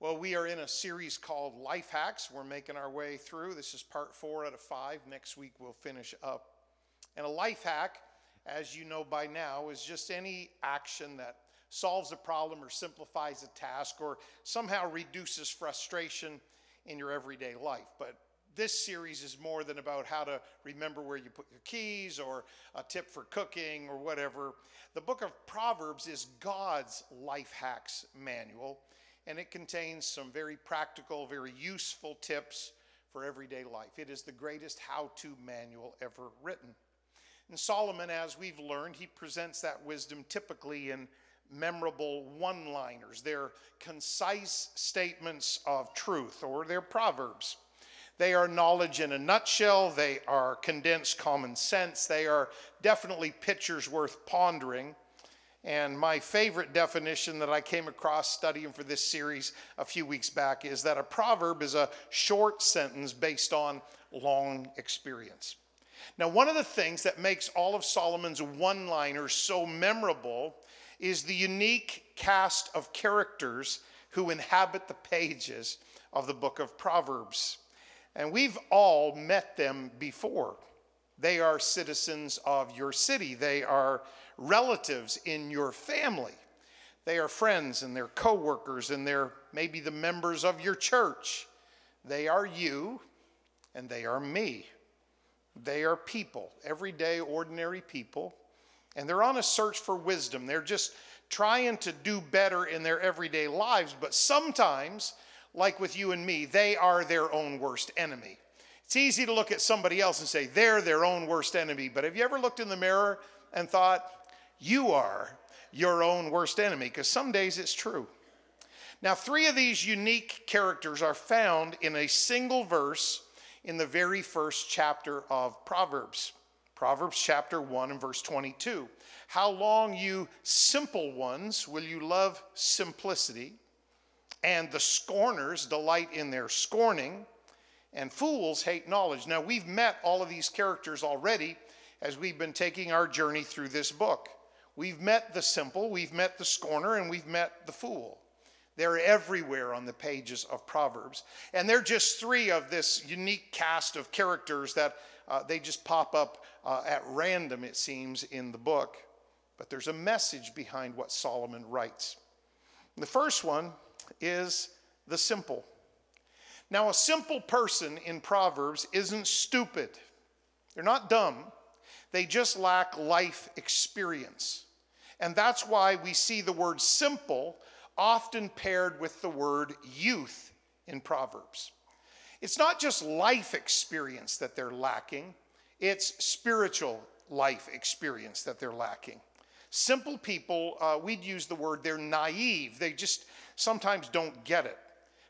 Well, we are in a series called Life Hacks. We're making our way through. This is part four out of five. Next week we'll finish up. And a life hack, as you know by now, is just any action that solves a problem or simplifies a task or somehow reduces frustration in your everyday life. But this series is more than about how to remember where you put your keys or a tip for cooking or whatever. The book of Proverbs is God's life hacks manual and it contains some very practical, very useful tips for everyday life. It is the greatest how to manual ever written. And Solomon, as we've learned, he presents that wisdom typically in memorable one liners. They're concise statements of truth, or they're proverbs. They are knowledge in a nutshell. They are condensed common sense. They are definitely pictures worth pondering. And my favorite definition that I came across studying for this series a few weeks back is that a proverb is a short sentence based on long experience. Now, one of the things that makes all of Solomon's one liners so memorable is the unique cast of characters who inhabit the pages of the book of Proverbs. And we've all met them before. They are citizens of your city, they are relatives in your family. They are friends and they're coworkers and they're maybe the members of your church. They are you and they are me. They are people, everyday, ordinary people, and they're on a search for wisdom. They're just trying to do better in their everyday lives, but sometimes, like with you and me, they are their own worst enemy. It's easy to look at somebody else and say they're their own worst enemy, but have you ever looked in the mirror and thought, you are your own worst enemy, because some days it's true. Now, three of these unique characters are found in a single verse in the very first chapter of Proverbs. Proverbs chapter 1 and verse 22. How long, you simple ones, will you love simplicity? And the scorners delight in their scorning, and fools hate knowledge. Now, we've met all of these characters already as we've been taking our journey through this book. We've met the simple, we've met the scorner, and we've met the fool. They're everywhere on the pages of Proverbs. And they're just three of this unique cast of characters that uh, they just pop up uh, at random, it seems, in the book. But there's a message behind what Solomon writes. The first one is the simple. Now, a simple person in Proverbs isn't stupid, they're not dumb, they just lack life experience. And that's why we see the word simple often paired with the word youth in Proverbs. It's not just life experience that they're lacking, it's spiritual life experience that they're lacking. Simple people, uh, we'd use the word they're naive. They just sometimes don't get it.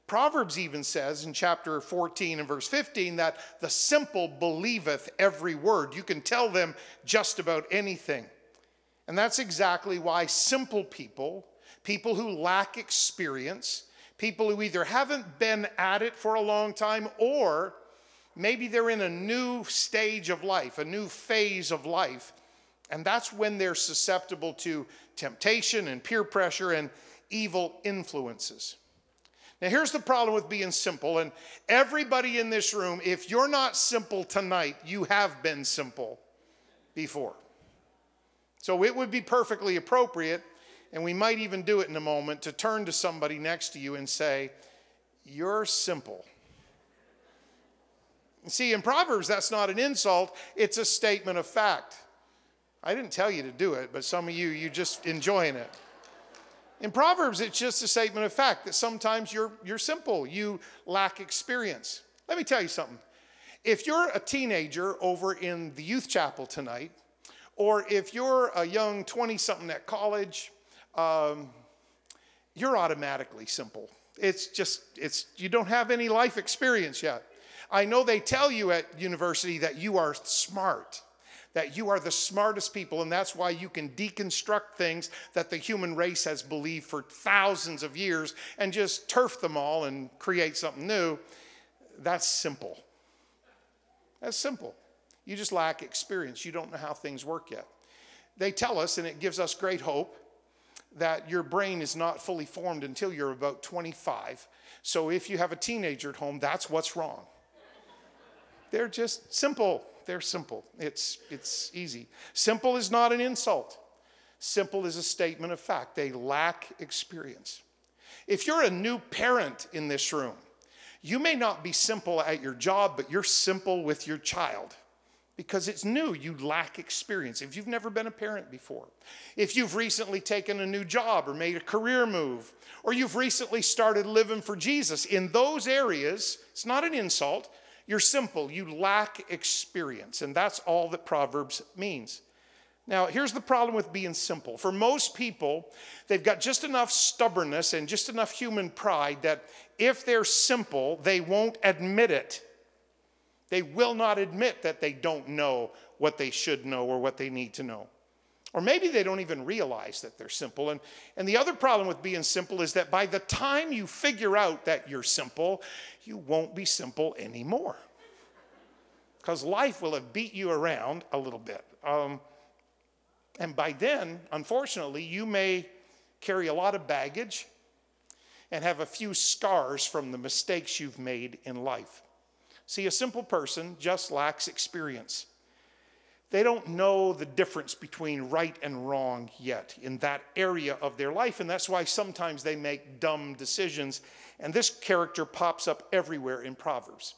Proverbs even says in chapter 14 and verse 15 that the simple believeth every word. You can tell them just about anything. And that's exactly why simple people, people who lack experience, people who either haven't been at it for a long time or maybe they're in a new stage of life, a new phase of life, and that's when they're susceptible to temptation and peer pressure and evil influences. Now, here's the problem with being simple, and everybody in this room, if you're not simple tonight, you have been simple before. So it would be perfectly appropriate, and we might even do it in a moment, to turn to somebody next to you and say, You're simple. See, in Proverbs, that's not an insult, it's a statement of fact. I didn't tell you to do it, but some of you, you're just enjoying it. In Proverbs, it's just a statement of fact that sometimes you're, you're simple, you lack experience. Let me tell you something. If you're a teenager over in the youth chapel tonight, or if you're a young 20 something at college, um, you're automatically simple. It's just, it's, you don't have any life experience yet. I know they tell you at university that you are smart, that you are the smartest people, and that's why you can deconstruct things that the human race has believed for thousands of years and just turf them all and create something new. That's simple. That's simple. You just lack experience. You don't know how things work yet. They tell us, and it gives us great hope, that your brain is not fully formed until you're about 25. So if you have a teenager at home, that's what's wrong. They're just simple. They're simple. It's, it's easy. Simple is not an insult, simple is a statement of fact. They lack experience. If you're a new parent in this room, you may not be simple at your job, but you're simple with your child because it's new. You lack experience. If you've never been a parent before, if you've recently taken a new job or made a career move, or you've recently started living for Jesus, in those areas, it's not an insult. You're simple. You lack experience. And that's all that Proverbs means. Now, here's the problem with being simple. For most people, they've got just enough stubbornness and just enough human pride that if they're simple, they won't admit it. They will not admit that they don't know what they should know or what they need to know. Or maybe they don't even realize that they're simple. And, and the other problem with being simple is that by the time you figure out that you're simple, you won't be simple anymore. Because life will have beat you around a little bit. Um, and by then, unfortunately, you may carry a lot of baggage and have a few scars from the mistakes you've made in life. See, a simple person just lacks experience. They don't know the difference between right and wrong yet in that area of their life, and that's why sometimes they make dumb decisions. And this character pops up everywhere in Proverbs.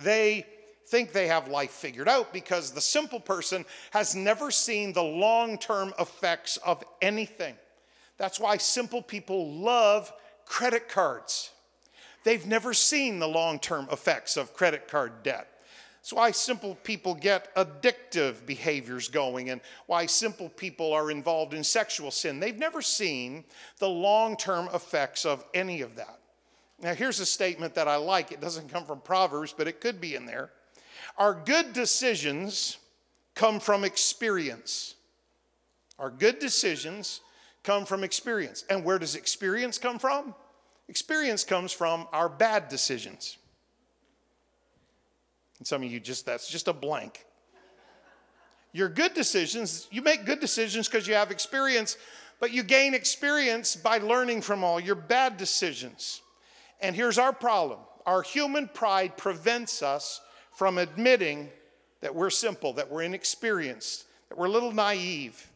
They think they have life figured out because the simple person has never seen the long term effects of anything. That's why simple people love credit cards. They've never seen the long term effects of credit card debt. That's why simple people get addictive behaviors going and why simple people are involved in sexual sin. They've never seen the long term effects of any of that. Now, here's a statement that I like. It doesn't come from Proverbs, but it could be in there. Our good decisions come from experience. Our good decisions come from experience. And where does experience come from? Experience comes from our bad decisions. And some of you just, that's just a blank. Your good decisions, you make good decisions because you have experience, but you gain experience by learning from all your bad decisions. And here's our problem our human pride prevents us from admitting that we're simple, that we're inexperienced, that we're a little naive.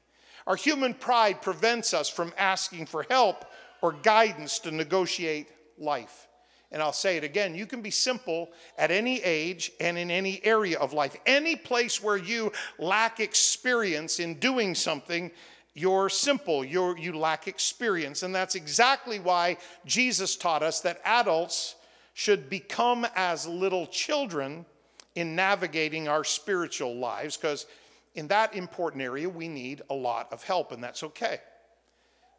Our human pride prevents us from asking for help or guidance to negotiate life. And I'll say it again you can be simple at any age and in any area of life. Any place where you lack experience in doing something, you're simple, you're, you lack experience. And that's exactly why Jesus taught us that adults should become as little children in navigating our spiritual lives because in that important area we need a lot of help, and that's okay.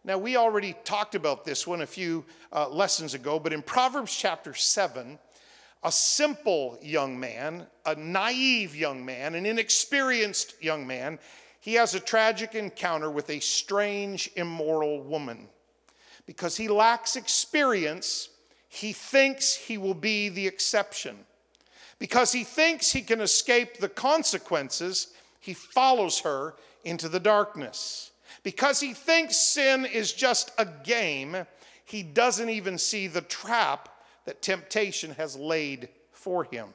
Now, we already talked about this one a few uh, lessons ago, but in Proverbs chapter 7, a simple young man, a naive young man, an inexperienced young man, he has a tragic encounter with a strange, immoral woman. Because he lacks experience, he thinks he will be the exception. Because he thinks he can escape the consequences, he follows her into the darkness. Because he thinks sin is just a game, he doesn't even see the trap that temptation has laid for him.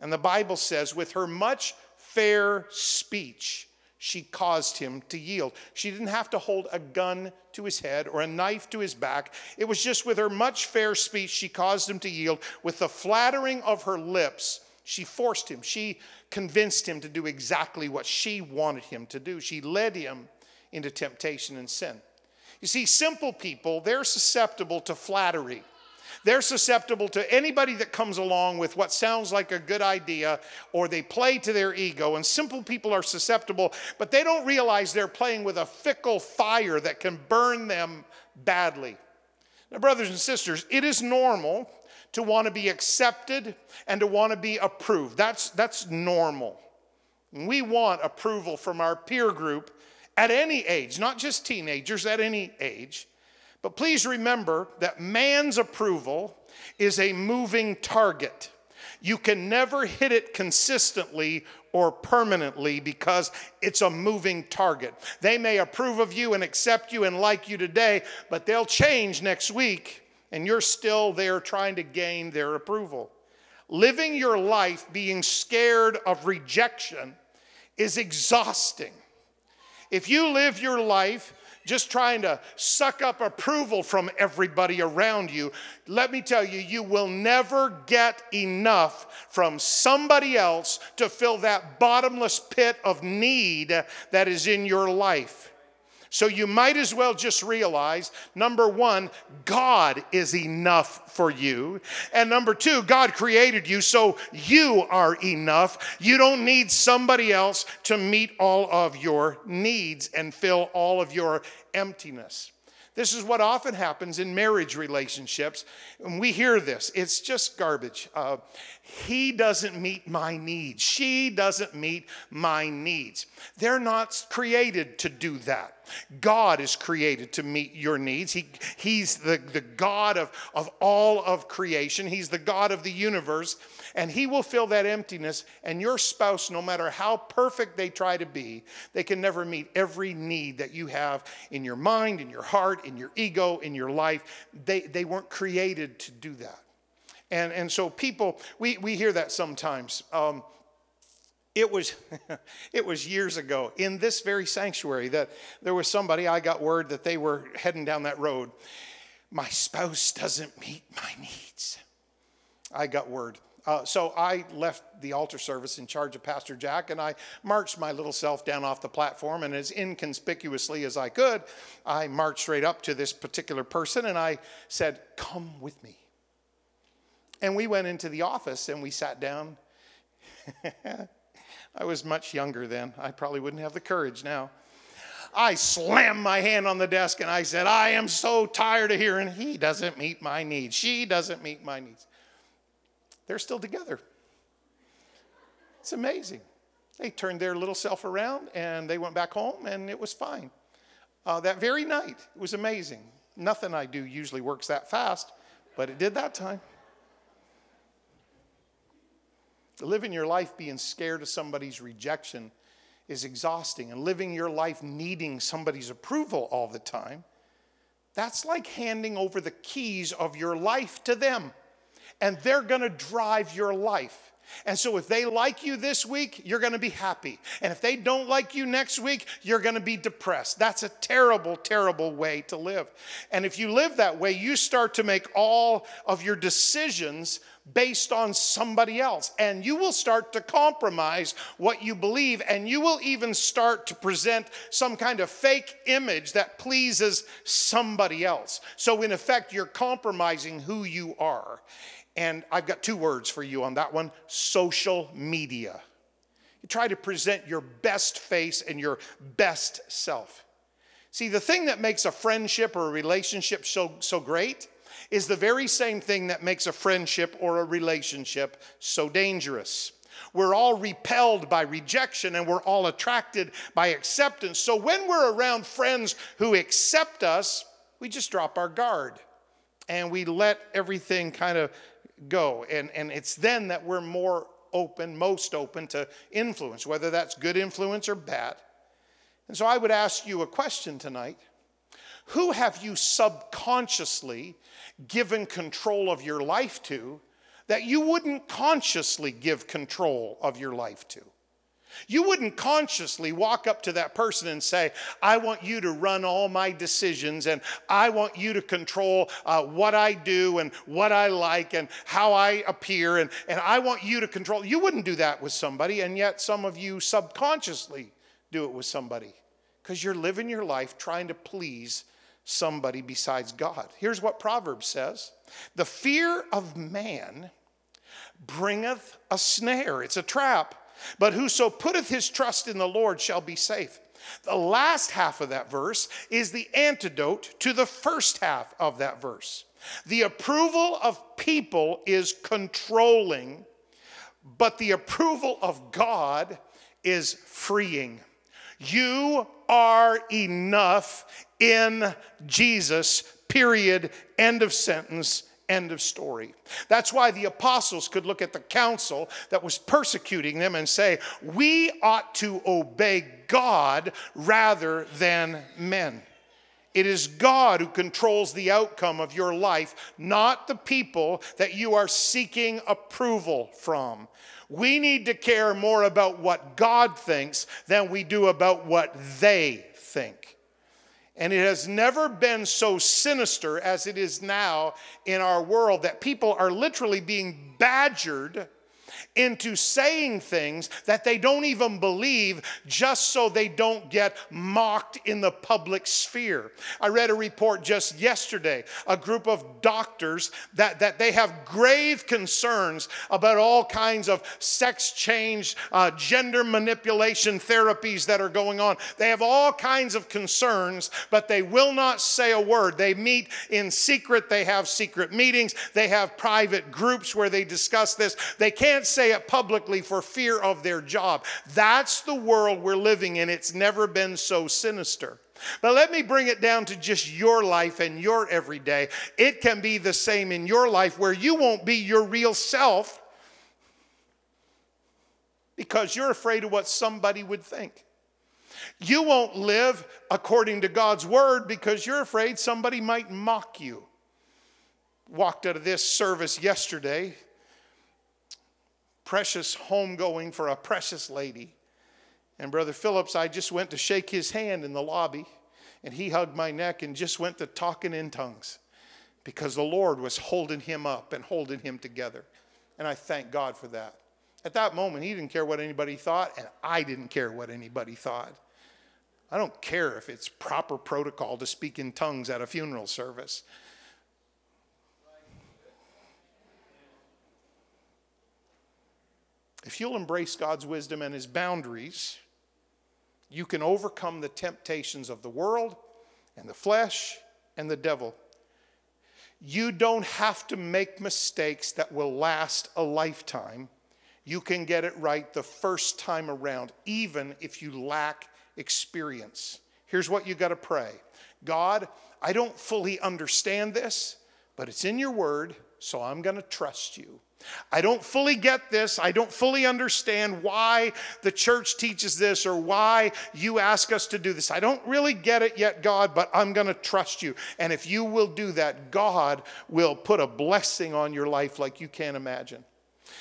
And the Bible says, with her much fair speech, she caused him to yield. She didn't have to hold a gun to his head or a knife to his back. It was just with her much fair speech, she caused him to yield. With the flattering of her lips, she forced him. She convinced him to do exactly what she wanted him to do. She led him into temptation and sin. You see, simple people, they're susceptible to flattery. They're susceptible to anybody that comes along with what sounds like a good idea or they play to their ego. And simple people are susceptible, but they don't realize they're playing with a fickle fire that can burn them badly. Now, brothers and sisters, it is normal to want to be accepted and to want to be approved. That's, that's normal. We want approval from our peer group at any age, not just teenagers, at any age. But please remember that man's approval is a moving target. You can never hit it consistently or permanently because it's a moving target. They may approve of you and accept you and like you today, but they'll change next week and you're still there trying to gain their approval. Living your life being scared of rejection is exhausting. If you live your life just trying to suck up approval from everybody around you, let me tell you, you will never get enough from somebody else to fill that bottomless pit of need that is in your life. So you might as well just realize number one, God is enough for you. And number two, God created you, so you are enough. You don't need somebody else to meet all of your needs and fill all of your emptiness. This is what often happens in marriage relationships. And we hear this, it's just garbage. Uh, he doesn't meet my needs. She doesn't meet my needs. They're not created to do that. God is created to meet your needs. He, he's the, the God of, of all of creation, He's the God of the universe, and He will fill that emptiness. And your spouse, no matter how perfect they try to be, they can never meet every need that you have in your mind, in your heart, in your ego, in your life. They, they weren't created to do that. And, and so people, we, we hear that sometimes. Um, it was, it was years ago in this very sanctuary that there was somebody, I got word that they were heading down that road. My spouse doesn't meet my needs. I got word. Uh, so I left the altar service in charge of Pastor Jack, and I marched my little self down off the platform. And as inconspicuously as I could, I marched straight up to this particular person and I said, Come with me. And we went into the office and we sat down. I was much younger then. I probably wouldn't have the courage now. I slammed my hand on the desk and I said, I am so tired of hearing he doesn't meet my needs. She doesn't meet my needs. They're still together. It's amazing. They turned their little self around and they went back home and it was fine. Uh, that very night, it was amazing. Nothing I do usually works that fast, but it did that time. Living your life being scared of somebody's rejection is exhausting, and living your life needing somebody's approval all the time, that's like handing over the keys of your life to them, and they're gonna drive your life. And so, if they like you this week, you're gonna be happy. And if they don't like you next week, you're gonna be depressed. That's a terrible, terrible way to live. And if you live that way, you start to make all of your decisions based on somebody else. And you will start to compromise what you believe, and you will even start to present some kind of fake image that pleases somebody else. So, in effect, you're compromising who you are. And I've got two words for you on that one social media. You try to present your best face and your best self. See, the thing that makes a friendship or a relationship so, so great is the very same thing that makes a friendship or a relationship so dangerous. We're all repelled by rejection and we're all attracted by acceptance. So when we're around friends who accept us, we just drop our guard and we let everything kind of go. And, and it's then that we're more open, most open to influence, whether that's good influence or bad. And so I would ask you a question tonight Who have you subconsciously given control of your life to that you wouldn't consciously give control of your life to. You wouldn't consciously walk up to that person and say, I want you to run all my decisions and I want you to control uh, what I do and what I like and how I appear and, and I want you to control. You wouldn't do that with somebody, and yet some of you subconsciously do it with somebody because you're living your life trying to please somebody besides God. Here's what Proverbs says The fear of man bringeth a snare, it's a trap, but whoso putteth his trust in the Lord shall be safe. The last half of that verse is the antidote to the first half of that verse. The approval of people is controlling, but the approval of God is freeing. You are enough in Jesus, period, end of sentence, End of story. That's why the apostles could look at the council that was persecuting them and say, We ought to obey God rather than men. It is God who controls the outcome of your life, not the people that you are seeking approval from. We need to care more about what God thinks than we do about what they think. And it has never been so sinister as it is now in our world that people are literally being badgered into saying things that they don't even believe just so they don't get mocked in the public sphere. I read a report just yesterday, a group of doctors that, that they have grave concerns about all kinds of sex change, uh, gender manipulation therapies that are going on. They have all kinds of concerns, but they will not say a word. They meet in secret, they have secret meetings, they have private groups where they discuss this. They can't say it publicly for fear of their job. That's the world we're living in. It's never been so sinister. But let me bring it down to just your life and your everyday. It can be the same in your life where you won't be your real self because you're afraid of what somebody would think. You won't live according to God's word because you're afraid somebody might mock you. Walked out of this service yesterday precious homegoing for a precious lady. And Brother Phillips, I just went to shake his hand in the lobby, and he hugged my neck and just went to talking in tongues because the Lord was holding him up and holding him together. And I thank God for that. At that moment, he didn't care what anybody thought, and I didn't care what anybody thought. I don't care if it's proper protocol to speak in tongues at a funeral service. If you'll embrace God's wisdom and his boundaries, you can overcome the temptations of the world and the flesh and the devil. You don't have to make mistakes that will last a lifetime. You can get it right the first time around, even if you lack experience. Here's what you got to pray God, I don't fully understand this, but it's in your word, so I'm going to trust you. I don't fully get this. I don't fully understand why the church teaches this or why you ask us to do this. I don't really get it yet, God, but I'm going to trust you. And if you will do that, God will put a blessing on your life like you can't imagine.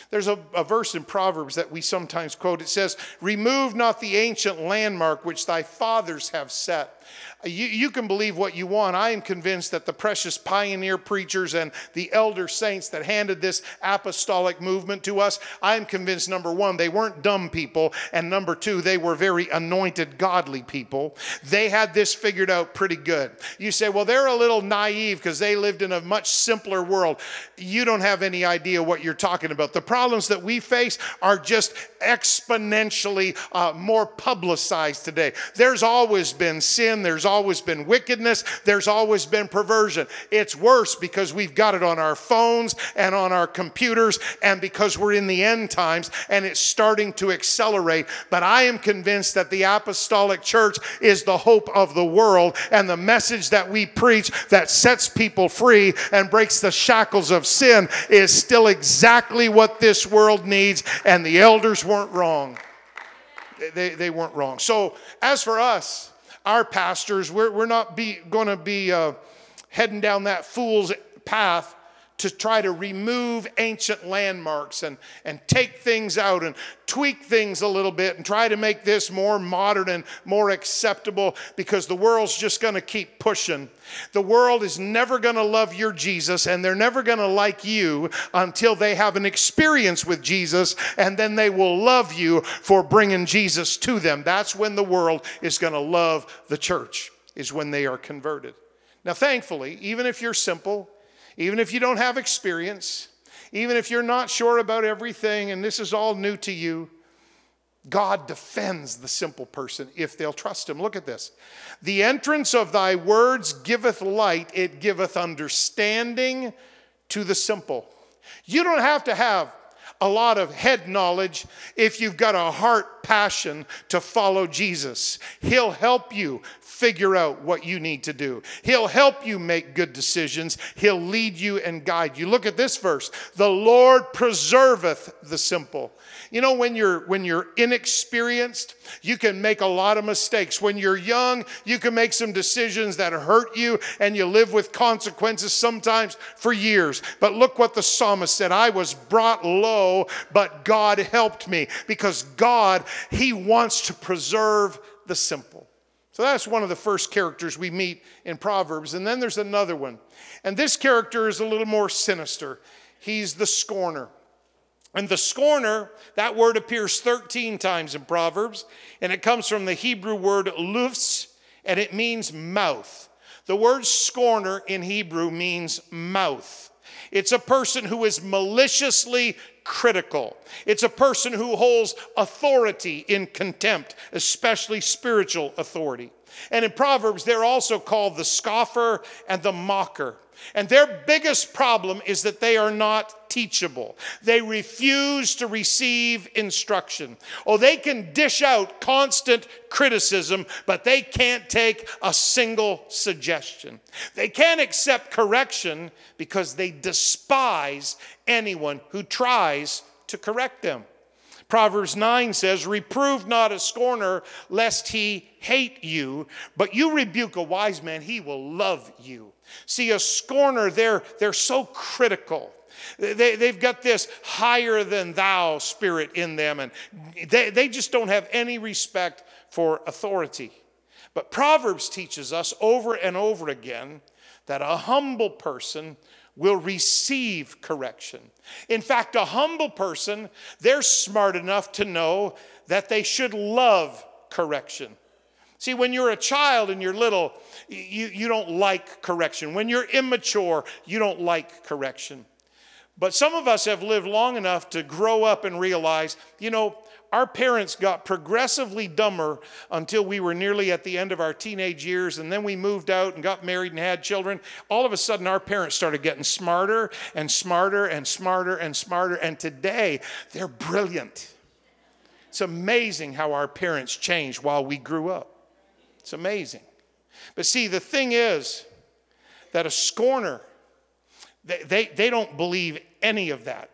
There's a, a, verse in Proverbs that we sometimes quote. It says, Remove not the ancient landmark which thy fathers have set. You, you can believe what you want. I am convinced that the precious pioneer preachers and the elder saints that handed this apostolic movement to us, I am convinced number one, they weren't dumb people, and number two, they were very anointed, godly people. They had this figured out pretty good. You say, well, they're a little naive because they lived in a much simpler world. You don't have any idea what you're talking about. The problems that we face are just exponentially uh, more publicized today. There's always been sin, there's always been wickedness, there's always been perversion. It's worse because we've got it on our phones and on our computers, and because we're in the end times and it's starting to accelerate. But I am convinced that the apostolic church is the hope of the world, and the message that we preach that sets people free and breaks the shackles of sin is still exactly what this world needs, and the elders weren't wrong. They, they weren't wrong. So, as for us, our pastors, we're, we're not going to be uh, heading down that fool's path to try to remove ancient landmarks and, and take things out and tweak things a little bit and try to make this more modern and more acceptable because the world's just going to keep pushing. The world is never going to love your Jesus and they're never going to like you until they have an experience with Jesus and then they will love you for bringing Jesus to them. That's when the world is going to love the church, is when they are converted. Now, thankfully, even if you're simple, even if you don't have experience, even if you're not sure about everything and this is all new to you, God defends the simple person if they'll trust him. Look at this. The entrance of thy words giveth light, it giveth understanding to the simple. You don't have to have a lot of head knowledge if you've got a heart passion to follow Jesus. He'll help you figure out what you need to do. He'll help you make good decisions. He'll lead you and guide you. Look at this verse. The Lord preserveth the simple. You know when you're when you're inexperienced, you can make a lot of mistakes. When you're young, you can make some decisions that hurt you and you live with consequences sometimes for years. But look what the psalmist said, I was brought low, but God helped me because God he wants to preserve the simple. So that's one of the first characters we meet in Proverbs. And then there's another one. And this character is a little more sinister. He's the scorner. And the scorner, that word appears 13 times in Proverbs, and it comes from the Hebrew word lufs, and it means mouth. The word scorner in Hebrew means mouth. It's a person who is maliciously critical. It's a person who holds authority in contempt, especially spiritual authority. And in Proverbs, they're also called the scoffer and the mocker. And their biggest problem is that they are not teachable. They refuse to receive instruction. Oh, they can dish out constant criticism, but they can't take a single suggestion. They can't accept correction because they despise anyone who tries to correct them. Proverbs 9 says, Reprove not a scorner, lest he hate you, but you rebuke a wise man, he will love you. See, a scorner, they're, they're so critical. They, they've got this higher than thou spirit in them, and they, they just don't have any respect for authority. But Proverbs teaches us over and over again that a humble person will receive correction. In fact, a humble person, they're smart enough to know that they should love correction. See, when you're a child and you're little, you, you don't like correction. When you're immature, you don't like correction. But some of us have lived long enough to grow up and realize, you know, our parents got progressively dumber until we were nearly at the end of our teenage years, and then we moved out and got married and had children. All of a sudden, our parents started getting smarter and smarter and smarter and smarter, and today they're brilliant. It's amazing how our parents changed while we grew up. It's amazing. But see, the thing is that a scorner, they, they, they don't believe any of that.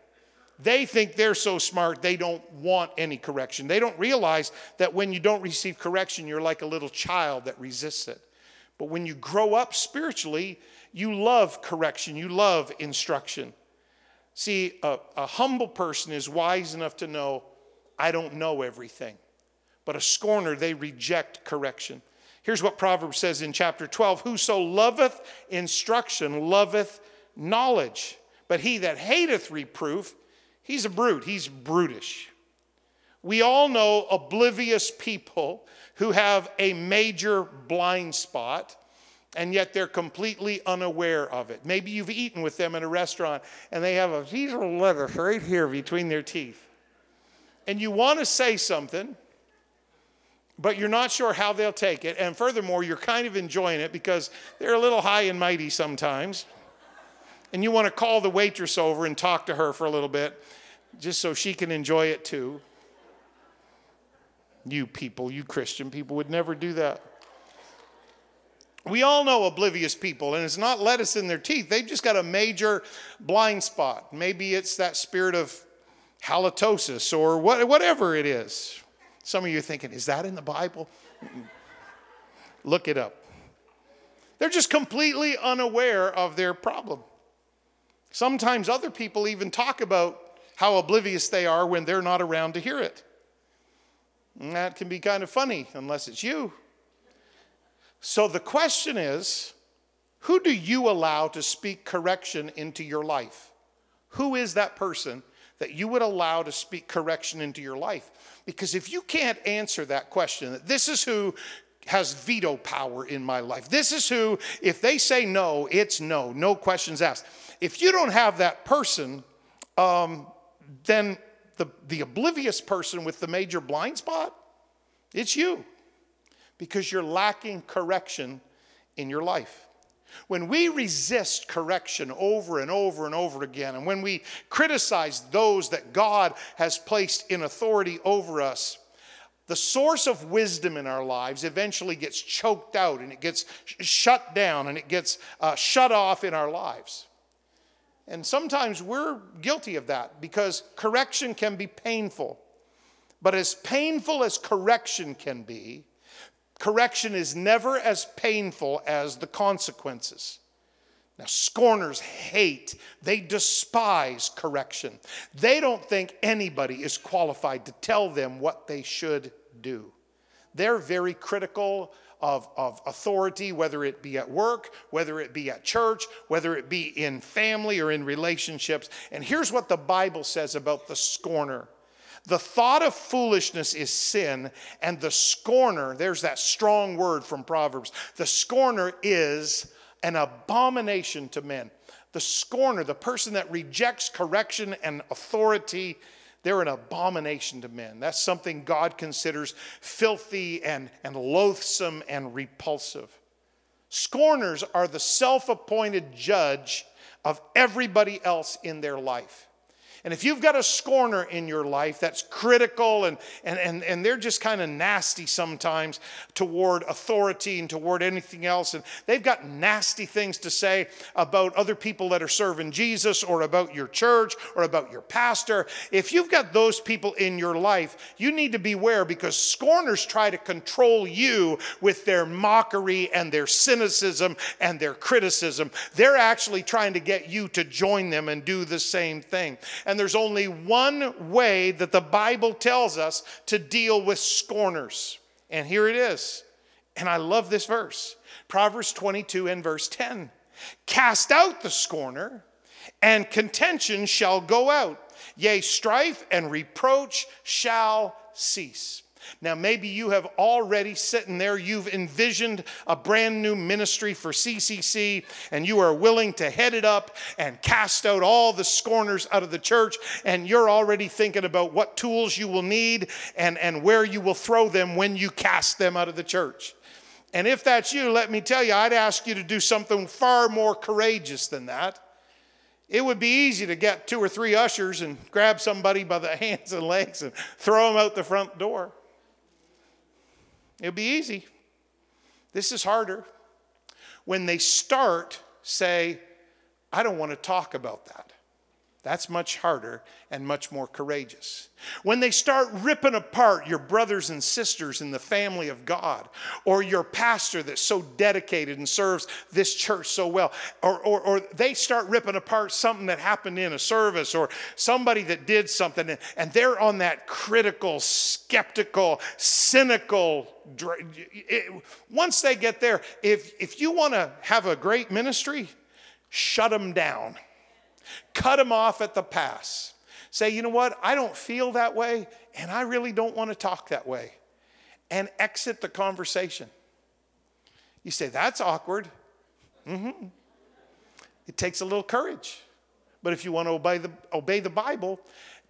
They think they're so smart, they don't want any correction. They don't realize that when you don't receive correction, you're like a little child that resists it. But when you grow up spiritually, you love correction, you love instruction. See, a, a humble person is wise enough to know, I don't know everything. But a scorner, they reject correction. Here's what Proverbs says in chapter 12 Whoso loveth instruction loveth knowledge, but he that hateth reproof, he's a brute, he's brutish. We all know oblivious people who have a major blind spot and yet they're completely unaware of it. Maybe you've eaten with them in a restaurant and they have a piece of lettuce right here between their teeth. And you want to say something, but you're not sure how they'll take it. And furthermore, you're kind of enjoying it because they're a little high and mighty sometimes. And you want to call the waitress over and talk to her for a little bit just so she can enjoy it too. You people, you Christian people would never do that. We all know oblivious people, and it's not lettuce in their teeth. They've just got a major blind spot. Maybe it's that spirit of halitosis or what, whatever it is. Some of you are thinking, is that in the Bible? Look it up. They're just completely unaware of their problem. Sometimes other people even talk about how oblivious they are when they're not around to hear it. And that can be kind of funny unless it's you. So the question is who do you allow to speak correction into your life? Who is that person that you would allow to speak correction into your life? Because if you can't answer that question, that this is who has veto power in my life. This is who, if they say no, it's no, no questions asked. If you don't have that person, um, then the, the oblivious person with the major blind spot, it's you because you're lacking correction in your life. When we resist correction over and over and over again, and when we criticize those that God has placed in authority over us, the source of wisdom in our lives eventually gets choked out and it gets shut down and it gets uh, shut off in our lives. And sometimes we're guilty of that because correction can be painful. But as painful as correction can be, correction is never as painful as the consequences. Now, scorners hate, they despise correction. They don't think anybody is qualified to tell them what they should do. They're very critical of, of authority, whether it be at work, whether it be at church, whether it be in family or in relationships. And here's what the Bible says about the scorner. The thought of foolishness is sin, and the scorner, there's that strong word from Proverbs, the scorner is an abomination to men. The scorner, the person that rejects correction and authority, they're an abomination to men. That's something God considers filthy and, and loathsome and repulsive. Scorners are the self appointed judge of everybody else in their life. And if you've got a scorner in your life that's critical and, and, and, and they're just kind of nasty sometimes toward authority and toward anything else, and they've got nasty things to say about other people that are serving Jesus or about your church or about your pastor, if you've got those people in your life, you need to beware because scorners try to control you with their mockery and their cynicism and their criticism. They're actually trying to get you to join them and do the same thing. There's only one way that the Bible tells us to deal with scorners. And here it is. And I love this verse Proverbs 22 and verse 10. Cast out the scorner, and contention shall go out. Yea, strife and reproach shall cease. Now, maybe you have already sitting there, you've envisioned a brand new ministry for CCC, and you are willing to head it up and cast out all the scorners out of the church, and you're already thinking about what tools you will need and, and where you will throw them when you cast them out of the church. And if that's you, let me tell you, I'd ask you to do something far more courageous than that. It would be easy to get two or three ushers and grab somebody by the hands and legs and throw them out the front door. It'll be easy. This is harder. When they start, say, I don't want to talk about that. That's much harder and much more courageous. When they start ripping apart your brothers and sisters in the family of God, or your pastor that's so dedicated and serves this church so well, or, or, or they start ripping apart something that happened in a service, or somebody that did something, and, they're on that critical, skeptical, cynical. It, once they get there, if, if you want to have a great ministry, shut them down Cut them off at the pass. Say, you know what? I don't feel that way, and I really don't want to talk that way. And exit the conversation. You say, that's awkward. Mm-hmm. It takes a little courage. But if you want to obey the, obey the Bible,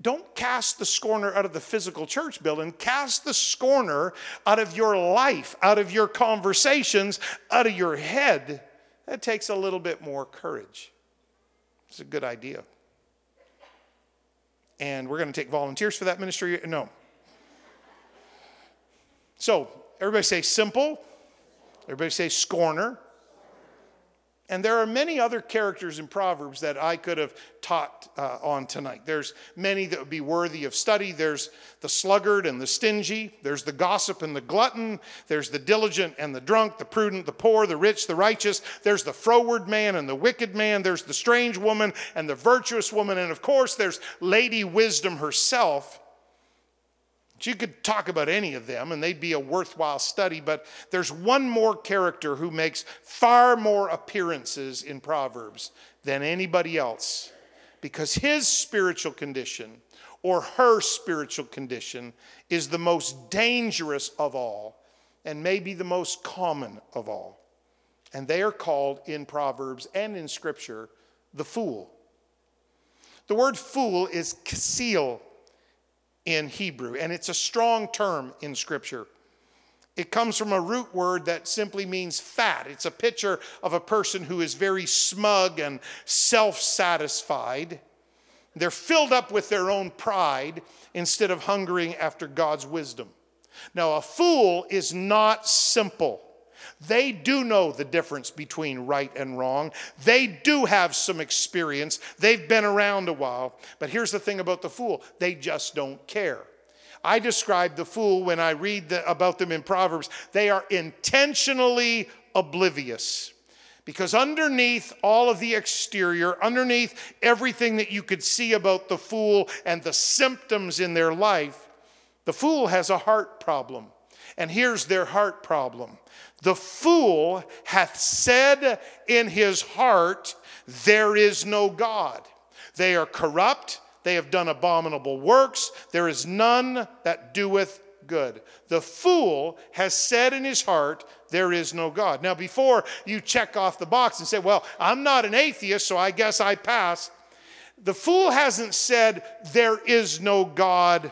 don't cast the scorner out of the physical church building. Cast the scorner out of your life, out of your conversations, out of your head. That takes a little bit more courage. It's a good idea. And we're going to take volunteers for that ministry? No. So, everybody say simple. Everybody say scorner. And there are many other characters in Proverbs that I could have taught uh, on tonight. There's many that would be worthy of study. There's the sluggard and the stingy. There's the gossip and the glutton. There's the diligent and the drunk, the prudent, the poor, the rich, the righteous. There's the froward man and the wicked man. There's the strange woman and the virtuous woman. And of course, there's Lady Wisdom herself you could talk about any of them and they'd be a worthwhile study, but there's one more character who makes far more appearances in Proverbs than anybody else because his spiritual condition or her spiritual condition is the most dangerous of all and maybe the most common of all. And they are called in Proverbs and in Scripture the fool. The word fool is kasil in Hebrew, and it's a strong term in Scripture. It comes from a root word that simply means fat. It's a picture of a person who is very smug and self satisfied. They're filled up with their own pride instead of hungering after God's wisdom. Now, a fool is not simple. They do know the difference between right and wrong. They do have some experience. They've been around a while. But here's the thing about the fool they just don't care. I describe the fool when I read the, about them in Proverbs. They are intentionally oblivious. Because underneath all of the exterior, underneath everything that you could see about the fool and the symptoms in their life, the fool has a heart problem. And here's their heart problem the fool hath said in his heart, There is no God. They are corrupt, they have done abominable works. There is none that doeth good. The fool has said in his heart, There is no God. Now, before you check off the box and say, Well, I'm not an atheist, so I guess I pass, the fool hasn't said, There is no God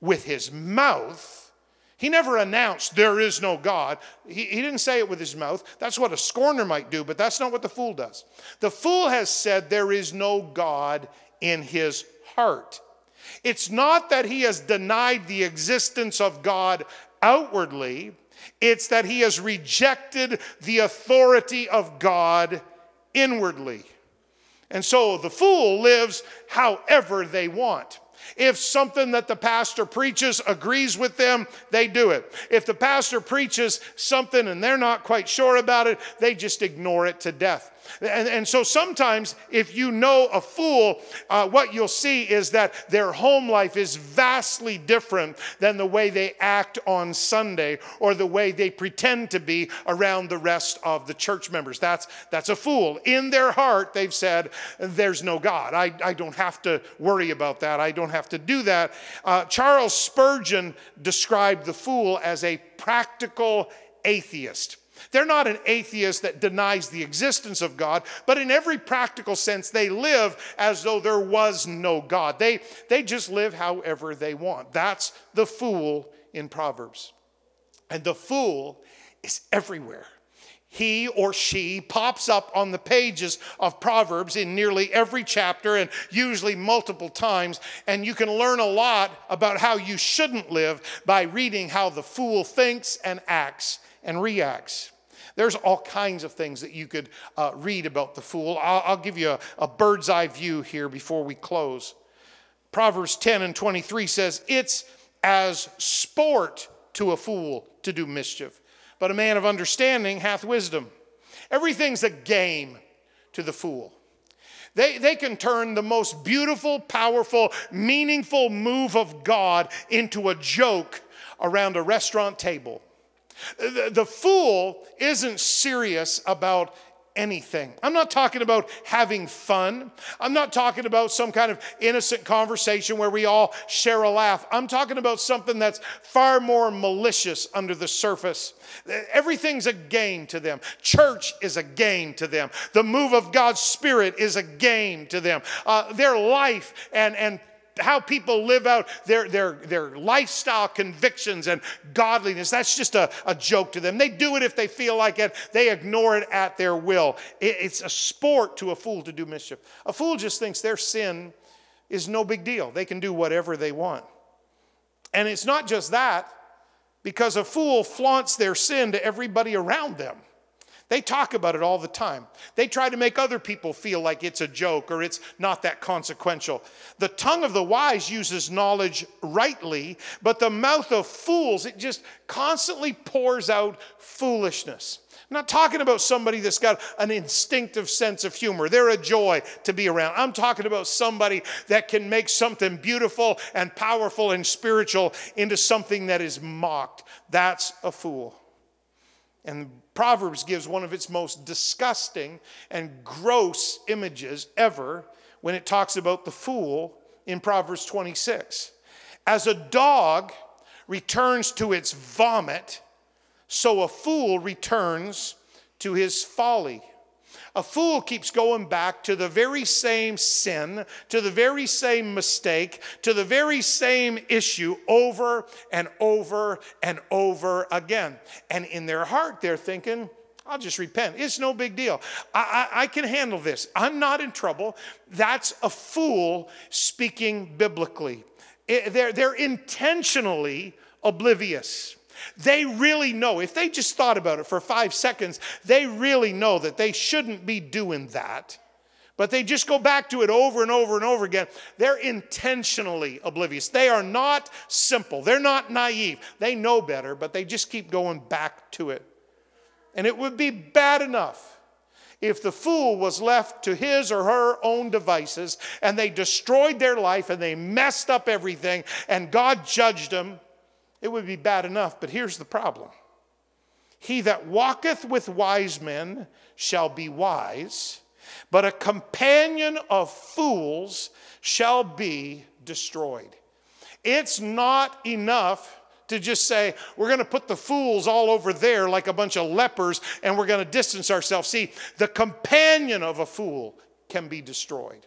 with his mouth. He never announced, There is no God. He, he didn't say it with his mouth. That's what a scorner might do, but that's not what the fool does. The fool has said, There is no God in his heart. It's not that he has denied the existence of God outwardly, it's that he has rejected the authority of God inwardly. And so the fool lives however they want. If something that the pastor preaches agrees with them, they do it. If the pastor preaches something and they're not quite sure about it, they just ignore it to death. And, and so sometimes, if you know a fool, uh, what you'll see is that their home life is vastly different than the way they act on Sunday or the way they pretend to be around the rest of the church members. That's, that's a fool. In their heart, they've said, There's no God. I, I don't have to worry about that. I don't have to do that. Uh, Charles Spurgeon described the fool as a practical atheist. They're not an atheist that denies the existence of God, but in every practical sense, they live as though there was no God. They, they just live however they want. That's the fool in Proverbs. And the fool is everywhere. He or she pops up on the pages of Proverbs in nearly every chapter and usually multiple times. And you can learn a lot about how you shouldn't live by reading how the fool thinks and acts and reacts. There's all kinds of things that you could uh, read about the fool. I'll, I'll give you a, a bird's eye view here before we close. Proverbs 10 and 23 says, It's as sport to a fool to do mischief, but a man of understanding hath wisdom. Everything's a game to the fool. They, they can turn the most beautiful, powerful, meaningful move of God into a joke around a restaurant table. The, the fool isn't serious about anything. I'm not talking about having fun. I'm not talking about some kind of innocent conversation where we all share a laugh. I'm talking about something that's far more malicious under the surface. Everything's a game to them. Church is a game to them. The move of God's Spirit is a game to them. Uh, their life and, and how people live out their, their, their lifestyle convictions and godliness. That's just a, a joke to them. They do it if they feel like it, they ignore it at their will. It, it's a sport to a fool to do mischief. A fool just thinks their sin is no big deal, they can do whatever they want. And it's not just that, because a fool flaunts their sin to everybody around them. They talk about it all the time. They try to make other people feel like it's a joke or it's not that consequential. The tongue of the wise uses knowledge rightly, but the mouth of fools, it just constantly pours out foolishness. I'm not talking about somebody that's got an instinctive sense of humor. They're a joy to be around. I'm talking about somebody that can make something beautiful and powerful and spiritual into something that is mocked. That's a fool. And Proverbs gives one of its most disgusting and gross images ever when it talks about the fool in Proverbs 26. As a dog returns to its vomit, so a fool returns to his folly. A fool keeps going back to the very same sin, to the very same mistake, to the very same issue over and over and over again. And in their heart, they're thinking, I'll just repent. It's no big deal. I, I, I, can handle this. I'm not in trouble. That's a fool speaking biblically. It, they're, they're intentionally oblivious. They really know, if they just thought about it for five seconds, they really know that they shouldn't be doing that. But they just go back to it over and over and over again. They're intentionally oblivious. They are not simple. They're not naive. They know better, but they just keep going back to it. And it would be bad enough if the fool was left to his or her own devices and they destroyed their life and they messed up everything and God judged them it would be bad enough, but here's the problem He that walketh with wise men shall be wise, but a companion of fools shall be destroyed. It's not enough to just say, we're going to put the fools all over there like a bunch of lepers and we're going to distance ourselves. See, the companion of a fool can be destroyed.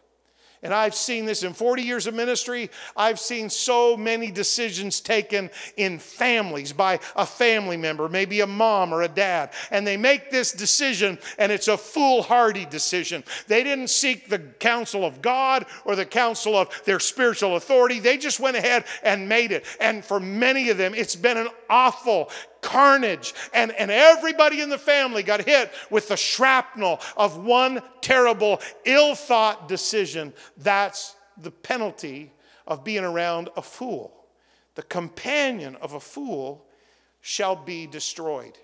And I've seen this in 40 years of ministry. I've seen so many decisions taken in families by a family member, maybe a mom or a dad. And they make this decision, and it's a foolhardy decision. They didn't seek the counsel of God or the counsel of their spiritual authority. They just went ahead and made it. And for many of them, it's been an awful carnage, and, and everybody in the family got hit with the shrapnel of one terrible, ill thought decision. That's the penalty of being around a fool. The companion of a fool shall be destroyed.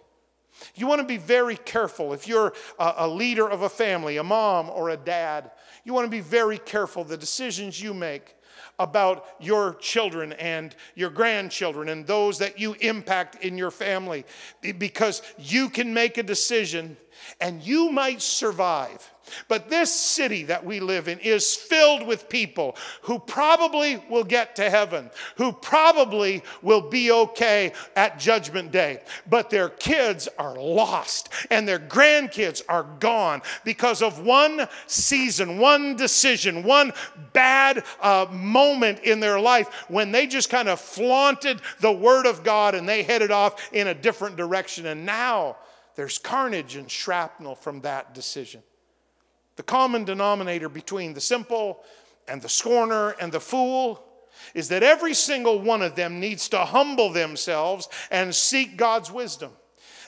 You want to be very careful if you're a, a, leader of a family, a mom or a dad. You want to be very careful the decisions you make about your children and your grandchildren and those that you impact in your family. Because you can make a decision and you might survive but this city that we live in is filled with people who probably will get to heaven, who probably will be okay at Judgment Day, but their kids are lost and their grandkids are gone because of one season, one decision, one bad uh, moment in their life when they just kind of flaunted the Word of God and they headed off in a different direction. And now there's carnage and shrapnel from that decision. The common denominator between the simple and the scorner and the fool is that every single one of them needs to humble themselves and seek God's wisdom.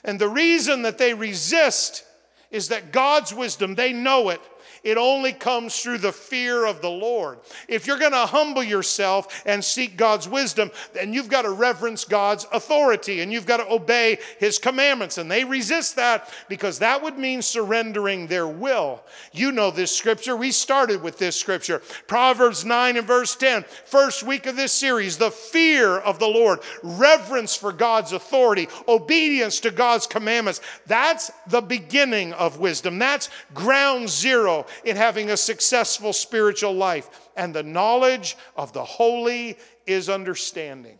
And the reason that they resist is that God's wisdom, they know it, it only comes through the fear of the Lord. If you're going to humble yourself and seek God's wisdom, then you've got to reverence God's authority and you've got to obey His commandments. And they resist that because that would mean surrendering their will. You know this scripture. We started with this scripture Proverbs 9 and verse 10, first week of this series. The fear of the Lord, reverence for God's authority, obedience to God's commandments. That's the beginning of wisdom. That's ground zero in having a successful spiritual life. And the knowledge of the holy is understanding.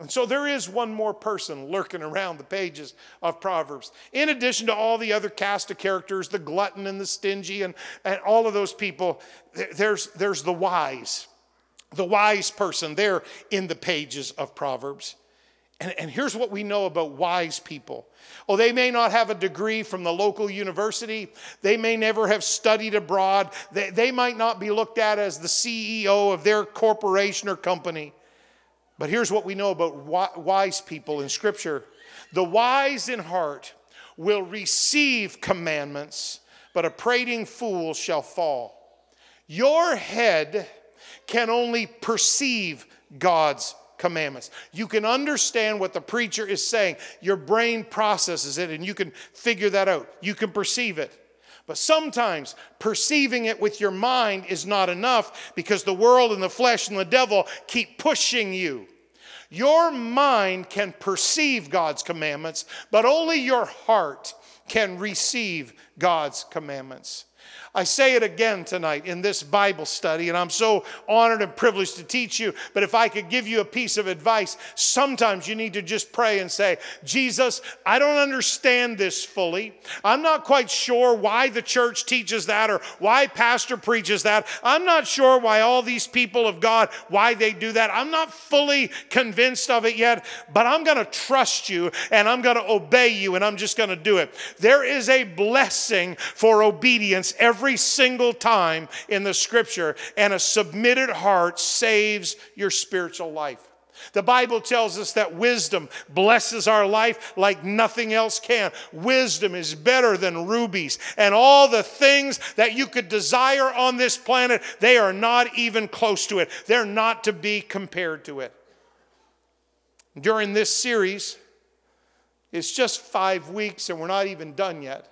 And so there is one more person lurking around the pages of Proverbs. In addition to all the other cast of characters, the glutton and the stingy, and, and all of those people, there's, there's the wise. The wise person there in the pages of Proverbs. And, and here's what we know about wise people. Oh, they may not have a degree from the local university. They may never have studied abroad. They, they might not be looked at as the CEO of their corporation or company. But here's what we know about wise people in Scripture the wise in heart will receive commandments, but a prating fool shall fall. Your head can only perceive God's commandments. You can understand what the preacher is saying. Your brain processes it and you can figure that out. You can perceive it. But sometimes perceiving it with your mind is not enough because the world and the flesh and the devil keep pushing you. Your mind can perceive God's commandments, but only your heart can receive God's commandments. I say it again tonight in this Bible study, and I'm so honored and privileged to teach you. But if I could give you a piece of advice, sometimes you need to just pray and say, Jesus, I don't understand this fully. I'm not quite sure why the church teaches that or why pastor preaches that. I'm not sure why all these people of God, why they do that. I'm not fully convinced of it yet, but I'm going to trust you and I'm going to obey you and I'm just going to do it. There is a blessing for obedience every every single time in the scripture, and a submitted heart saves your spiritual life. The Bible tells us that wisdom blesses our life like nothing else can. Wisdom is better than rubies. And all the things that you could desire on this planet, they are not even close to it. They're not to be compared to it. During this series, it's just five weeks and we're not even done yet.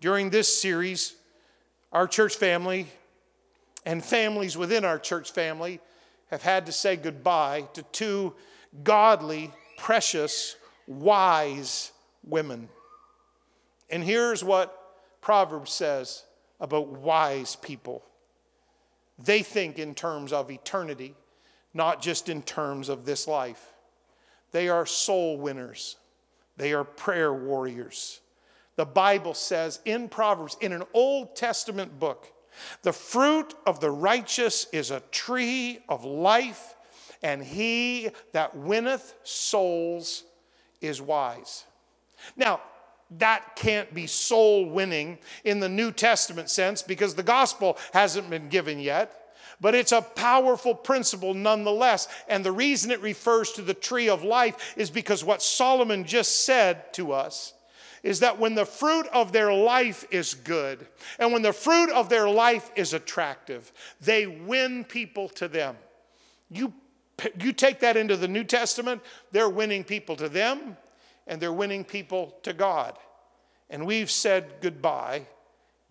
During this series, our church family and families within our church family have had to say goodbye to two godly, precious, wise women. And here's what Proverbs says about wise people they think in terms of eternity, not just in terms of this life. They are soul winners, they are prayer warriors the Bible says in Proverbs, in an Old Testament book, the fruit of the righteous is a tree of life, and he that winneth souls is wise. Now, that can't be soul winning in the New Testament sense because the gospel hasn't been given yet. But it's a powerful principle nonetheless. And the reason it refers to the tree of life is because what Solomon just said to us is that when the fruit of their life is good and when the fruit of their life is attractive, they win people to them. You, you take that into the New Testament, they're winning people to them and they're winning people to God. And we've said goodbye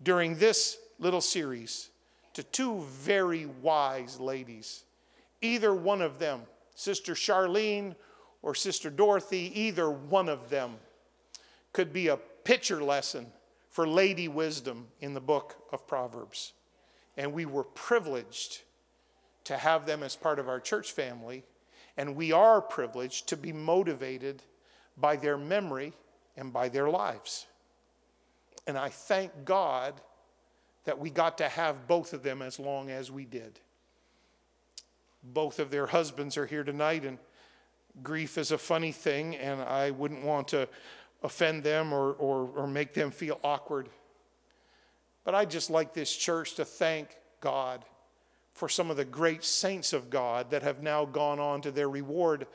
during this little series to two very wise ladies. Either one of them, Sister Charlene or Sister Dorothy, either one of them could be a picture lesson for lady wisdom in the book of Proverbs. And we were privileged to have them as part of our church family. And we are privileged to be motivated by their memory and by their lives. And I thank God that we got to have both of them as long as we did. Both of their husbands are here tonight, and grief is a funny thing, and I wouldn't want to offend them or, or, or make them feel awkward. But I'd just like this church to thank God for some of the great saints of God that have now gone on to their reward.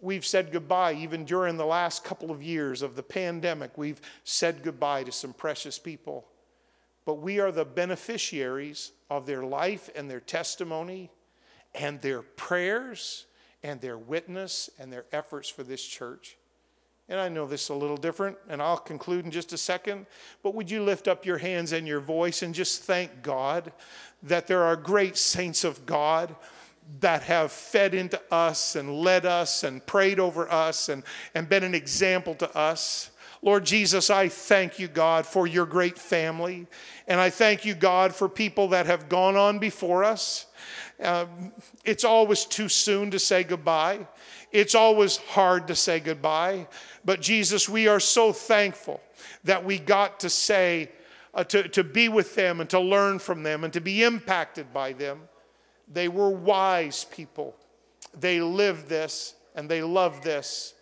We've said goodbye, even during the last couple of years of the pandemic, we've said goodbye to some precious people. But we are the beneficiaries of their life and their testimony and their prayers and their witness and their efforts for this church. And I know this is a little different, and I'll conclude in just a second. But would you lift up your hands and your voice and just thank God that there are great saints of God that have fed into us and led us and prayed over us and, and been an example to us? Lord Jesus, I thank you, God, for your great family. And I thank you, God, for people that have gone on before us. Uh, it's always too soon to say goodbye. It's always hard to say goodbye. But Jesus, we are so thankful that we got to say, uh, to, to be with them and to learn from them and to be impacted by them. They were wise people. They lived this and they loved this.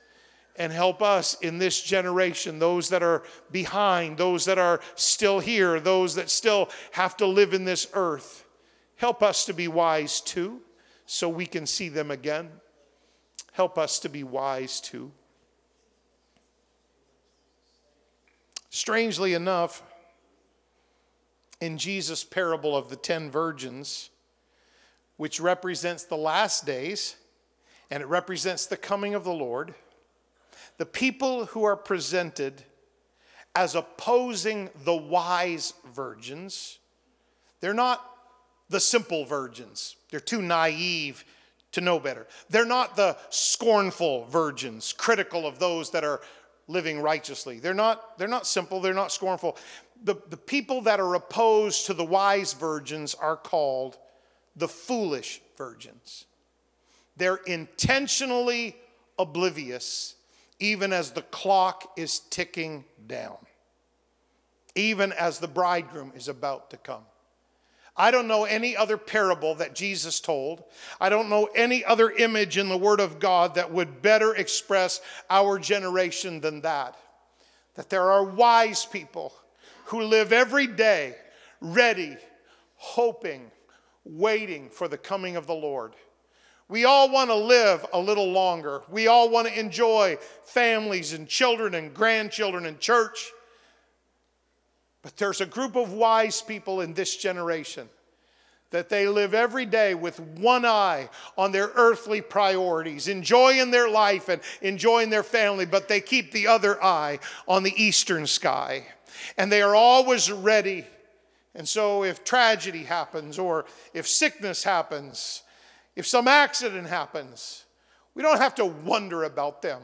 And help us in this generation, those that are behind, those that are still here, those that still have to live in this earth. Help us to be wise too, so we can see them again. Help us to be wise too. Strangely enough, in Jesus' parable of the ten virgins, which represents the last days and it represents the coming of the Lord, the people who are presented as opposing the wise virgins, they're not the simple virgins. They're too naive to know better. They're not the scornful virgins, critical of those that are living righteously. They're not, they're not simple, they're not scornful. the, the people that are opposed to the wise virgins are called the foolish virgins. They're intentionally oblivious, even as the clock is ticking down, even as the bridegroom is about to come. I don't know any other parable that Jesus told. I don't know any other image in the Word of God that would better express our generation than that. That there are wise people who live every day ready, hoping, waiting for the coming of the Lord. We all want to live a little longer. We all want to enjoy families and children and grandchildren and church. But there's a group of wise people in this generation that they live every day with one eye on their earthly priorities, enjoying their life and enjoying their family, but they keep the other eye on the eastern sky. And they are always ready. And so, if tragedy happens, or if sickness happens, if some accident happens, we don't have to wonder about them.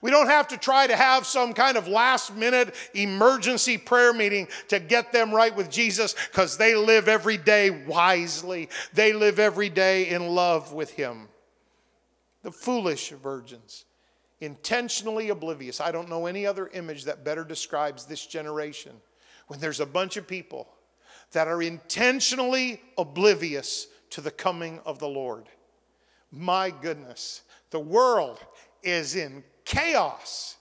We don't have to try to have some kind of last minute emergency prayer meeting to get them right with Jesus because they live every day wisely. They live every day in love with Him. The foolish virgins, intentionally oblivious. I don't know any other image that better describes this generation when there's a bunch of people that are intentionally oblivious to the coming of the Lord. My goodness, the world is in chaos.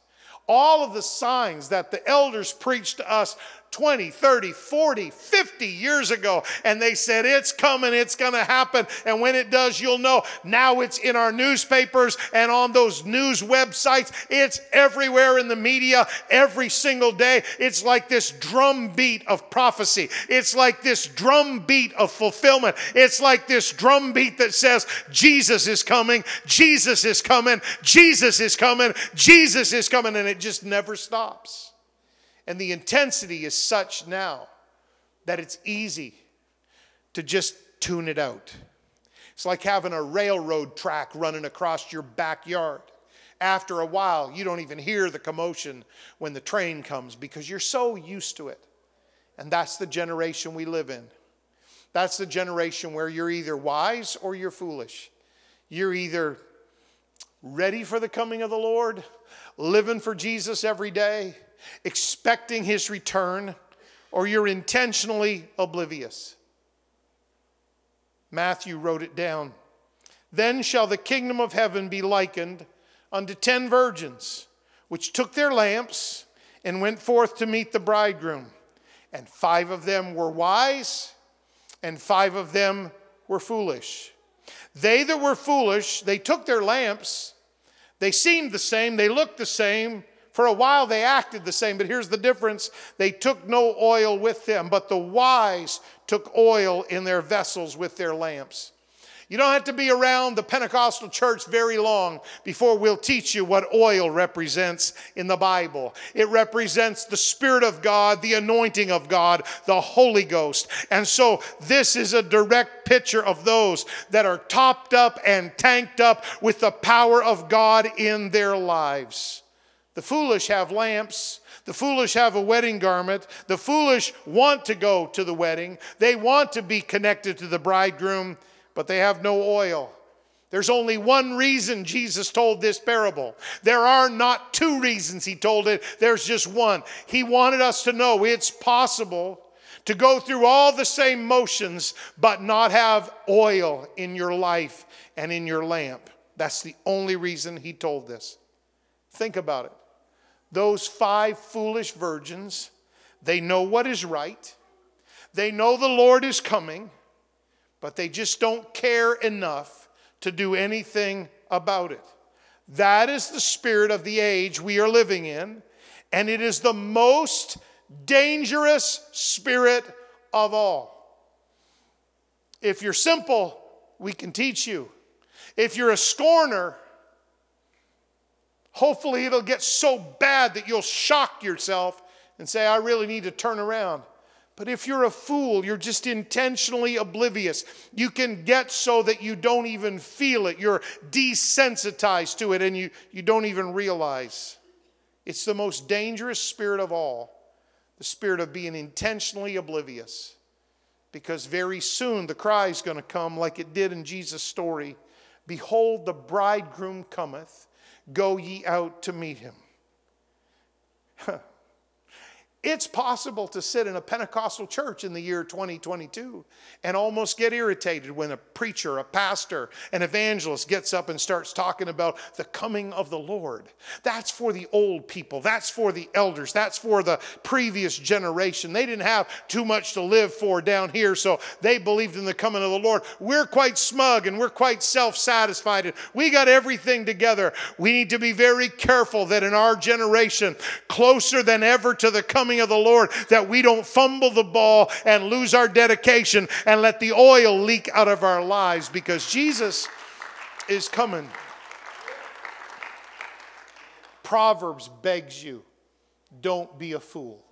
All of the signs that the elders preached to us 20, 30, 40, 50 years ago. And they said, It's coming, it's going to happen. And when it does, you'll know. Now it's in our newspapers and on those news websites. It's everywhere in the media every single day. It's like this drumbeat of prophecy. It's like this drumbeat of fulfillment. It's like this drumbeat that says, Jesus is coming, Jesus is coming, Jesus is coming, Jesus is coming. And it just never stops. And the intensity is such now that it's easy to just tune it out. It's like having a railroad track running across your backyard. After a while, you don't even hear the commotion when the train comes because you're so used to it. And that's the generation we live in. That's the generation where you're either wise or you're foolish. You're either ready for the coming of the Lord, living for Jesus every day, expecting his return, or you're intentionally oblivious. Matthew wrote it down. Then shall the kingdom of heaven be likened unto ten virgins, which took their lamps and went forth to meet the bridegroom. And five of them were wise, and five of them were foolish. They that were foolish, they took their lamps. They seemed the same, they looked the same, for a while they acted the same, but here's the difference they took no oil with them, but the wise took oil in their vessels with their lamps. You don't have to be around the Pentecostal church very long before we'll teach you what oil represents in the Bible. It represents the Spirit of God, the anointing of God, the Holy Ghost. And so this is a direct picture of those that are topped up and tanked up with the power of God in their lives. The foolish have lamps. The foolish have a wedding garment. The foolish want to go to the wedding. They want to be connected to the bridegroom, but they have no oil. There's only one reason Jesus told this parable. There are not two reasons he told it, there's just one. He wanted us to know it's possible to go through all the same motions, but not have oil in your life and in your lamp. That's the only reason he told this. Think about it. Those five foolish virgins, they know what is right, they know the Lord is coming, but they just don't care enough to do anything about it. That is the spirit of the age we are living in, and it is the most dangerous spirit of all. If you're simple, we can teach you. If you're a scorner, Hopefully, it'll get so bad that you'll shock yourself and say, I really need to turn around. But if you're a fool, you're just intentionally oblivious. You can get so that you don't even feel it. You're desensitized to it and you, you don't even realize. It's the most dangerous spirit of all the spirit of being intentionally oblivious. Because very soon the cry is going to come, like it did in Jesus' story Behold, the bridegroom cometh, go ye out to meet him. It's possible to sit in a Pentecostal church in the year 2022 and almost get irritated when a preacher, a pastor, an evangelist gets up and starts talking about the coming of the Lord. That's for the old people, that's for the elders, that's for the previous generation. They didn't have too much to live for down here, so they believed in the coming of the Lord. We're quite smug and we're quite self satisfied we got everything together. We need to be very careful that in our generation, closer than ever to the coming of the Lord that we don't fumble the ball and lose our dedication and let the oil leak out of our lives because Jesus is coming. Proverbs begs you don't be a fool.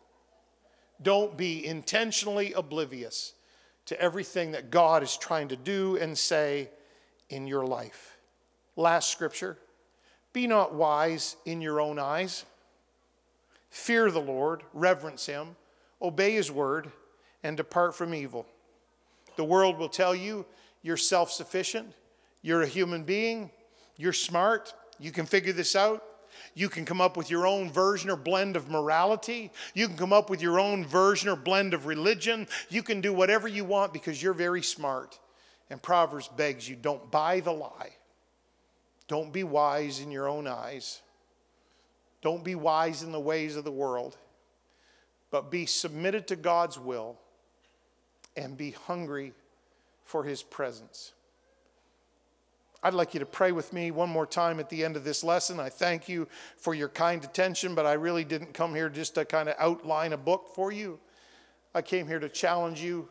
Don't be intentionally oblivious to everything that God is trying to do and say in your life. Last scripture be not wise in your own eyes. Fear the Lord, reverence Him, obey His word, and depart from evil. The world will tell you you're self sufficient, you're a human being, you're smart, you can figure this out. You can come up with your own version or blend of morality. You can come up with your own version or blend of religion. You can do whatever you want because you're very smart. And Proverbs begs you don't buy the lie. Don't be wise in your own eyes. Don't be wise in the ways of the world, but be submitted to God's will and be hungry for his presence. I'd like you to pray with me one more time at the end of this lesson. I thank you for your kind attention, but I really didn't come here just to kind of outline a book for you. I came here to challenge you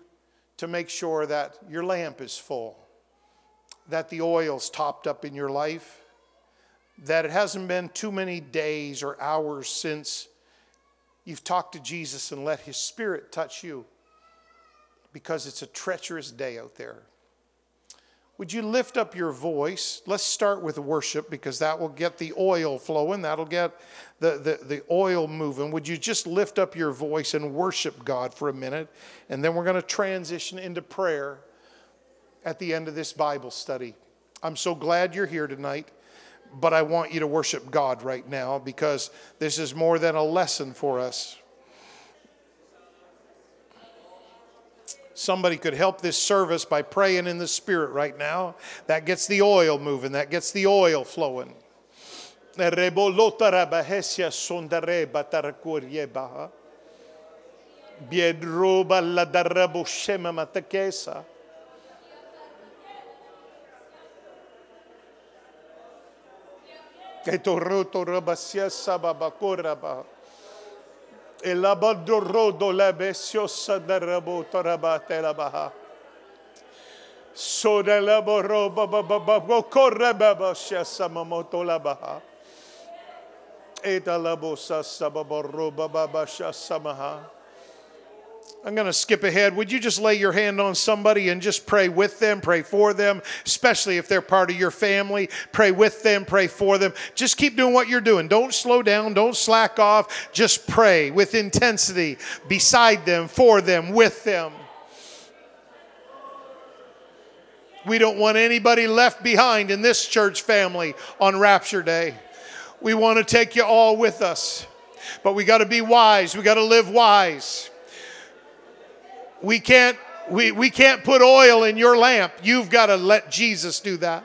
to make sure that your lamp is full, that the oil's topped up in your life, that it hasn't been too many days or hours since you've talked to Jesus and let His Spirit touch you because it's a treacherous day out there. Would you lift up your voice? Let's start with worship because that will get the oil flowing. That'll get the, the, the oil moving. Would you just lift up your voice and worship God for a minute? And then we're going to transition into prayer at the end of this Bible study. I'm so glad you're here tonight but I want you to worship God right now because this is more than a lesson for us. Somebody could help this service by praying in the Spirit right now. That gets the oil moving, that gets the oil flowing. La shema matakesa. Che torroto rabasia sababakoraba. E la badorodo la besiosa da. Soda. I'm going to skip ahead. Would you just lay your hand on somebody and just pray with them, pray for them, especially if they're part of your family? Pray with them, pray for them. Just keep doing what you're doing. Don't slow down, don't slack off. Just pray with intensity beside them, for them, with them. We don't want anybody left behind in this church family on Rapture Day. We want to take you all with us, but we got to be wise, we got to live wise. We can't, we, we can't put oil in your lamp. You've got to let Jesus do that.